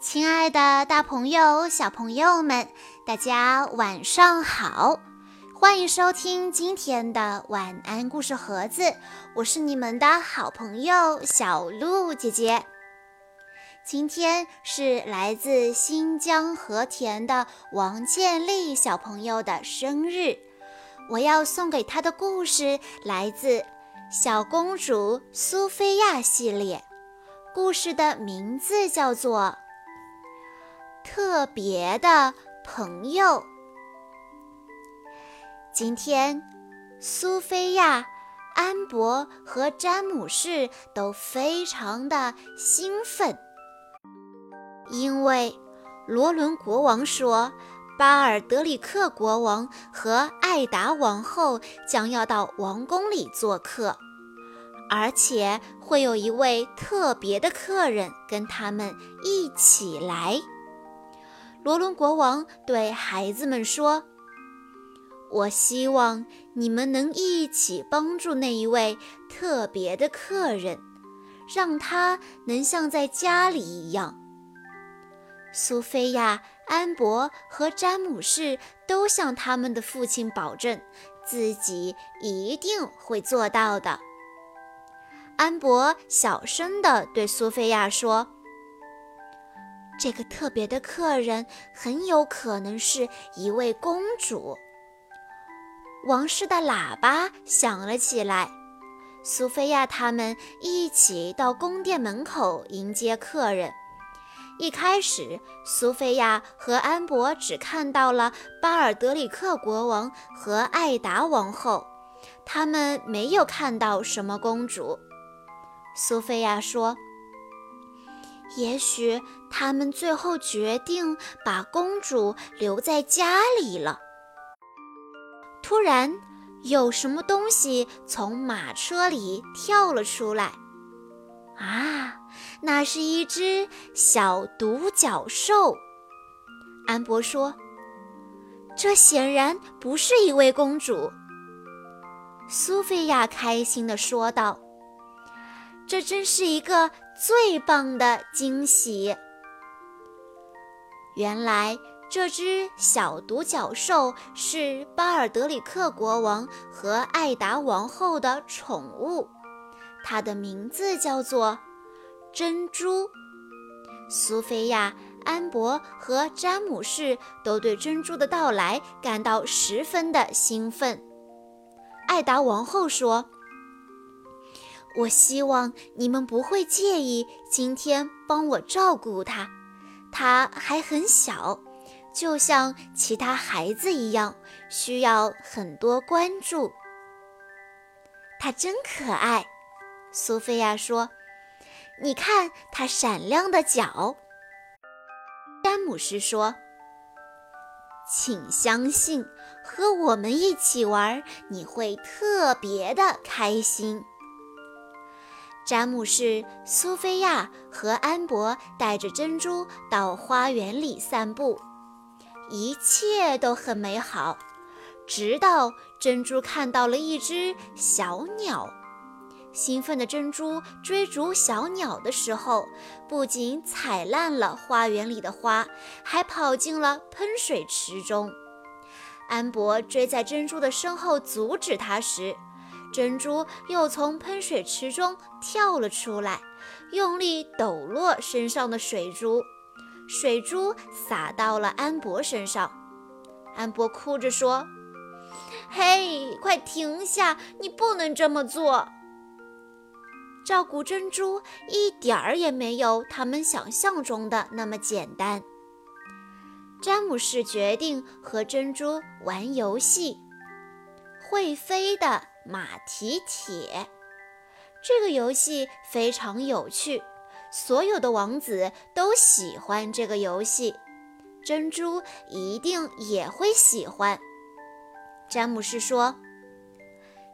亲爱的，大朋友、小朋友们，大家晚上好！欢迎收听今天的晚安故事盒子，我是你们的好朋友小鹿姐姐。今天是来自新疆和田的王建立小朋友的生日，我要送给他的故事来自《小公主苏菲亚》系列，故事的名字叫做。特别的朋友，今天苏菲亚、安博和詹姆士都非常的兴奋，因为罗伦国王说，巴尔德里克国王和艾达王后将要到王宫里做客，而且会有一位特别的客人跟他们一起来。罗伦国王对孩子们说：“我希望你们能一起帮助那一位特别的客人，让他能像在家里一样。”苏菲亚、安博和詹姆士都向他们的父亲保证，自己一定会做到的。安博小声地对苏菲亚说。这个特别的客人很有可能是一位公主。王室的喇叭响了起来，苏菲亚他们一起到宫殿门口迎接客人。一开始，苏菲亚和安博只看到了巴尔德里克国王和艾达王后，他们没有看到什么公主。苏菲亚说。也许他们最后决定把公主留在家里了。突然，有什么东西从马车里跳了出来。啊，那是一只小独角兽。安博说：“这显然不是一位公主。”苏菲亚开心地说道。这真是一个最棒的惊喜！原来这只小独角兽是巴尔德里克国王和艾达王后的宠物，它的名字叫做珍珠。苏菲亚、安博和詹姆士都对珍珠的到来感到十分的兴奋。艾达王后说。我希望你们不会介意今天帮我照顾他，他还很小，就像其他孩子一样，需要很多关注。他真可爱，苏菲亚说：“你看他闪亮的脚。”詹姆斯说：“请相信，和我们一起玩，你会特别的开心。”詹姆士、苏菲亚和安博带着珍珠到花园里散步，一切都很美好。直到珍珠看到了一只小鸟，兴奋的珍珠追逐小鸟的时候，不仅踩烂了花园里的花，还跑进了喷水池中。安博追在珍珠的身后阻止它时，珍珠又从喷水池中跳了出来，用力抖落身上的水珠，水珠洒到了安博身上。安博哭着说：“嘿，快停下！你不能这么做。照顾珍珠一点儿也没有他们想象中的那么简单。”詹姆士决定和珍珠玩游戏，会飞的。马蹄铁这个游戏非常有趣，所有的王子都喜欢这个游戏，珍珠一定也会喜欢。詹姆士说：“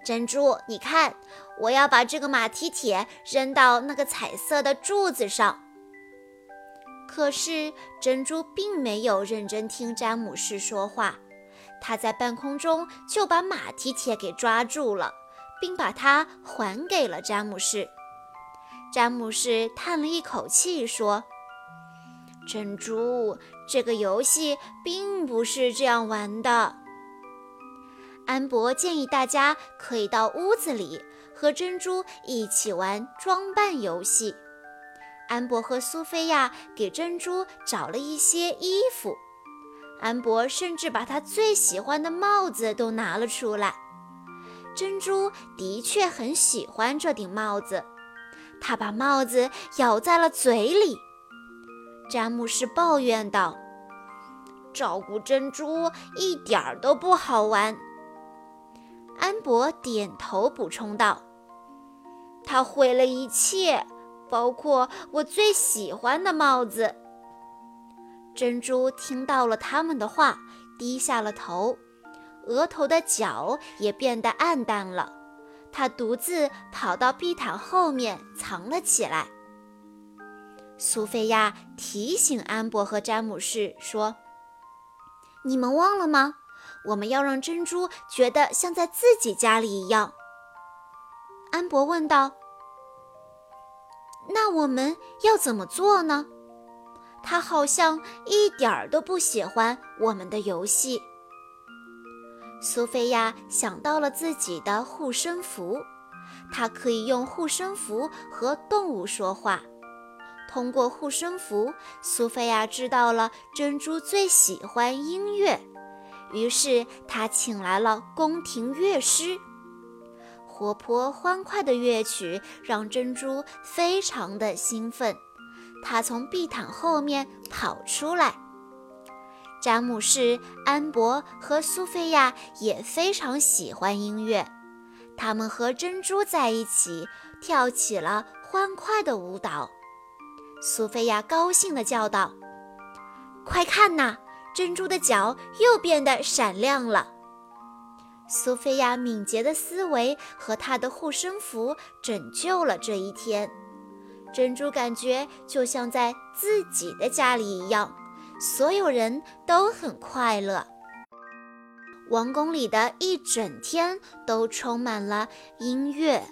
珍珠，你看，我要把这个马蹄铁扔到那个彩色的柱子上。”可是珍珠并没有认真听詹姆士说话。他在半空中就把马蹄铁给抓住了，并把它还给了詹姆士。詹姆士叹了一口气说：“珍珠，这个游戏并不是这样玩的。安博建议大家可以到屋子里和珍珠一起玩装扮游戏。安博和苏菲亚给珍珠找了一些衣服，安博甚至把他最喜欢的帽子都拿了出来。珍珠的确很喜欢这顶帽子，他把帽子咬在了嘴里。詹姆士抱怨道：“照顾珍珠一点儿都不好玩。”安博点头补充道：“他毁了一切，包括我最喜欢的帽子。”珍珠听到了他们的话，低下了头，额头的角也变得暗淡了。她独自跑到地毯后面藏了起来。苏菲亚提醒安博和詹姆士说：“你们忘了吗？我们要让珍珠觉得像在自己家里一样。”安博问道：“那我们要怎么做呢？”他好像一点儿都不喜欢我们的游戏。苏菲亚想到了自己的护身符，她可以用护身符和动物说话。通过护身符，苏菲亚知道了珍珠最喜欢音乐，于是她请来了宫廷乐师。活泼欢快的乐曲让珍珠非常的兴奋，他从地毯后面跑出来。詹姆士、安博和苏菲亚也非常喜欢音乐，他们和珍珠在一起跳起了欢快的舞蹈。苏菲亚高兴地叫道：“快看呐，珍珠的脚又变得闪亮了。”苏菲亚敏捷的思维和她的护身符拯救了这一天。珍珠感觉就像在自己的家里一样，所有人都很快乐。王宫里的一整天都充满了音乐、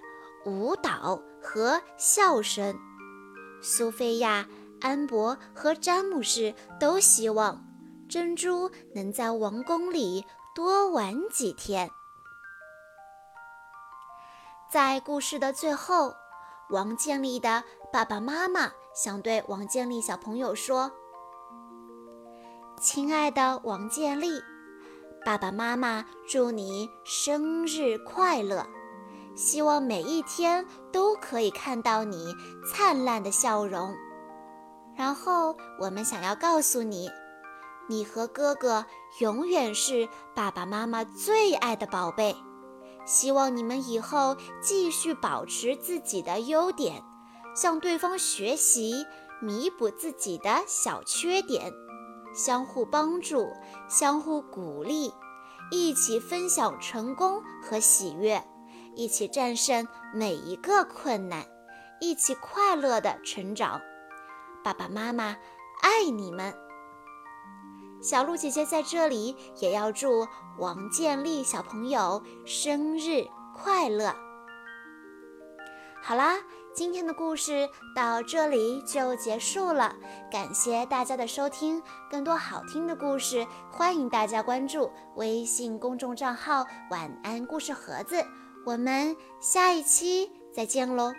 舞蹈和笑声。苏菲亚、安博和詹姆士都希望珍珠能在王宫里多玩几天。在故事的最后，王建立的爸爸妈妈想对王建立小朋友说：“亲爱的王建立，爸爸妈妈祝你生日快乐！”希望每一天都可以看到你灿烂的笑容。然后我们想要告诉你，你和哥哥永远是爸爸妈妈最爱的宝贝。希望你们以后继续保持自己的优点，向对方学习，弥补自己的小缺点，相互帮助，相互鼓励，一起分享成功和喜悦。一起战胜每一个困难，一起快乐的成长。爸爸妈妈爱你们。小鹿姐姐在这里也要祝王建立小朋友生日快乐。好啦，今天的故事到这里就结束了，感谢大家的收听。更多好听的故事，欢迎大家关注微信公众账号“晚安故事盒子”。我们下一期再见喽。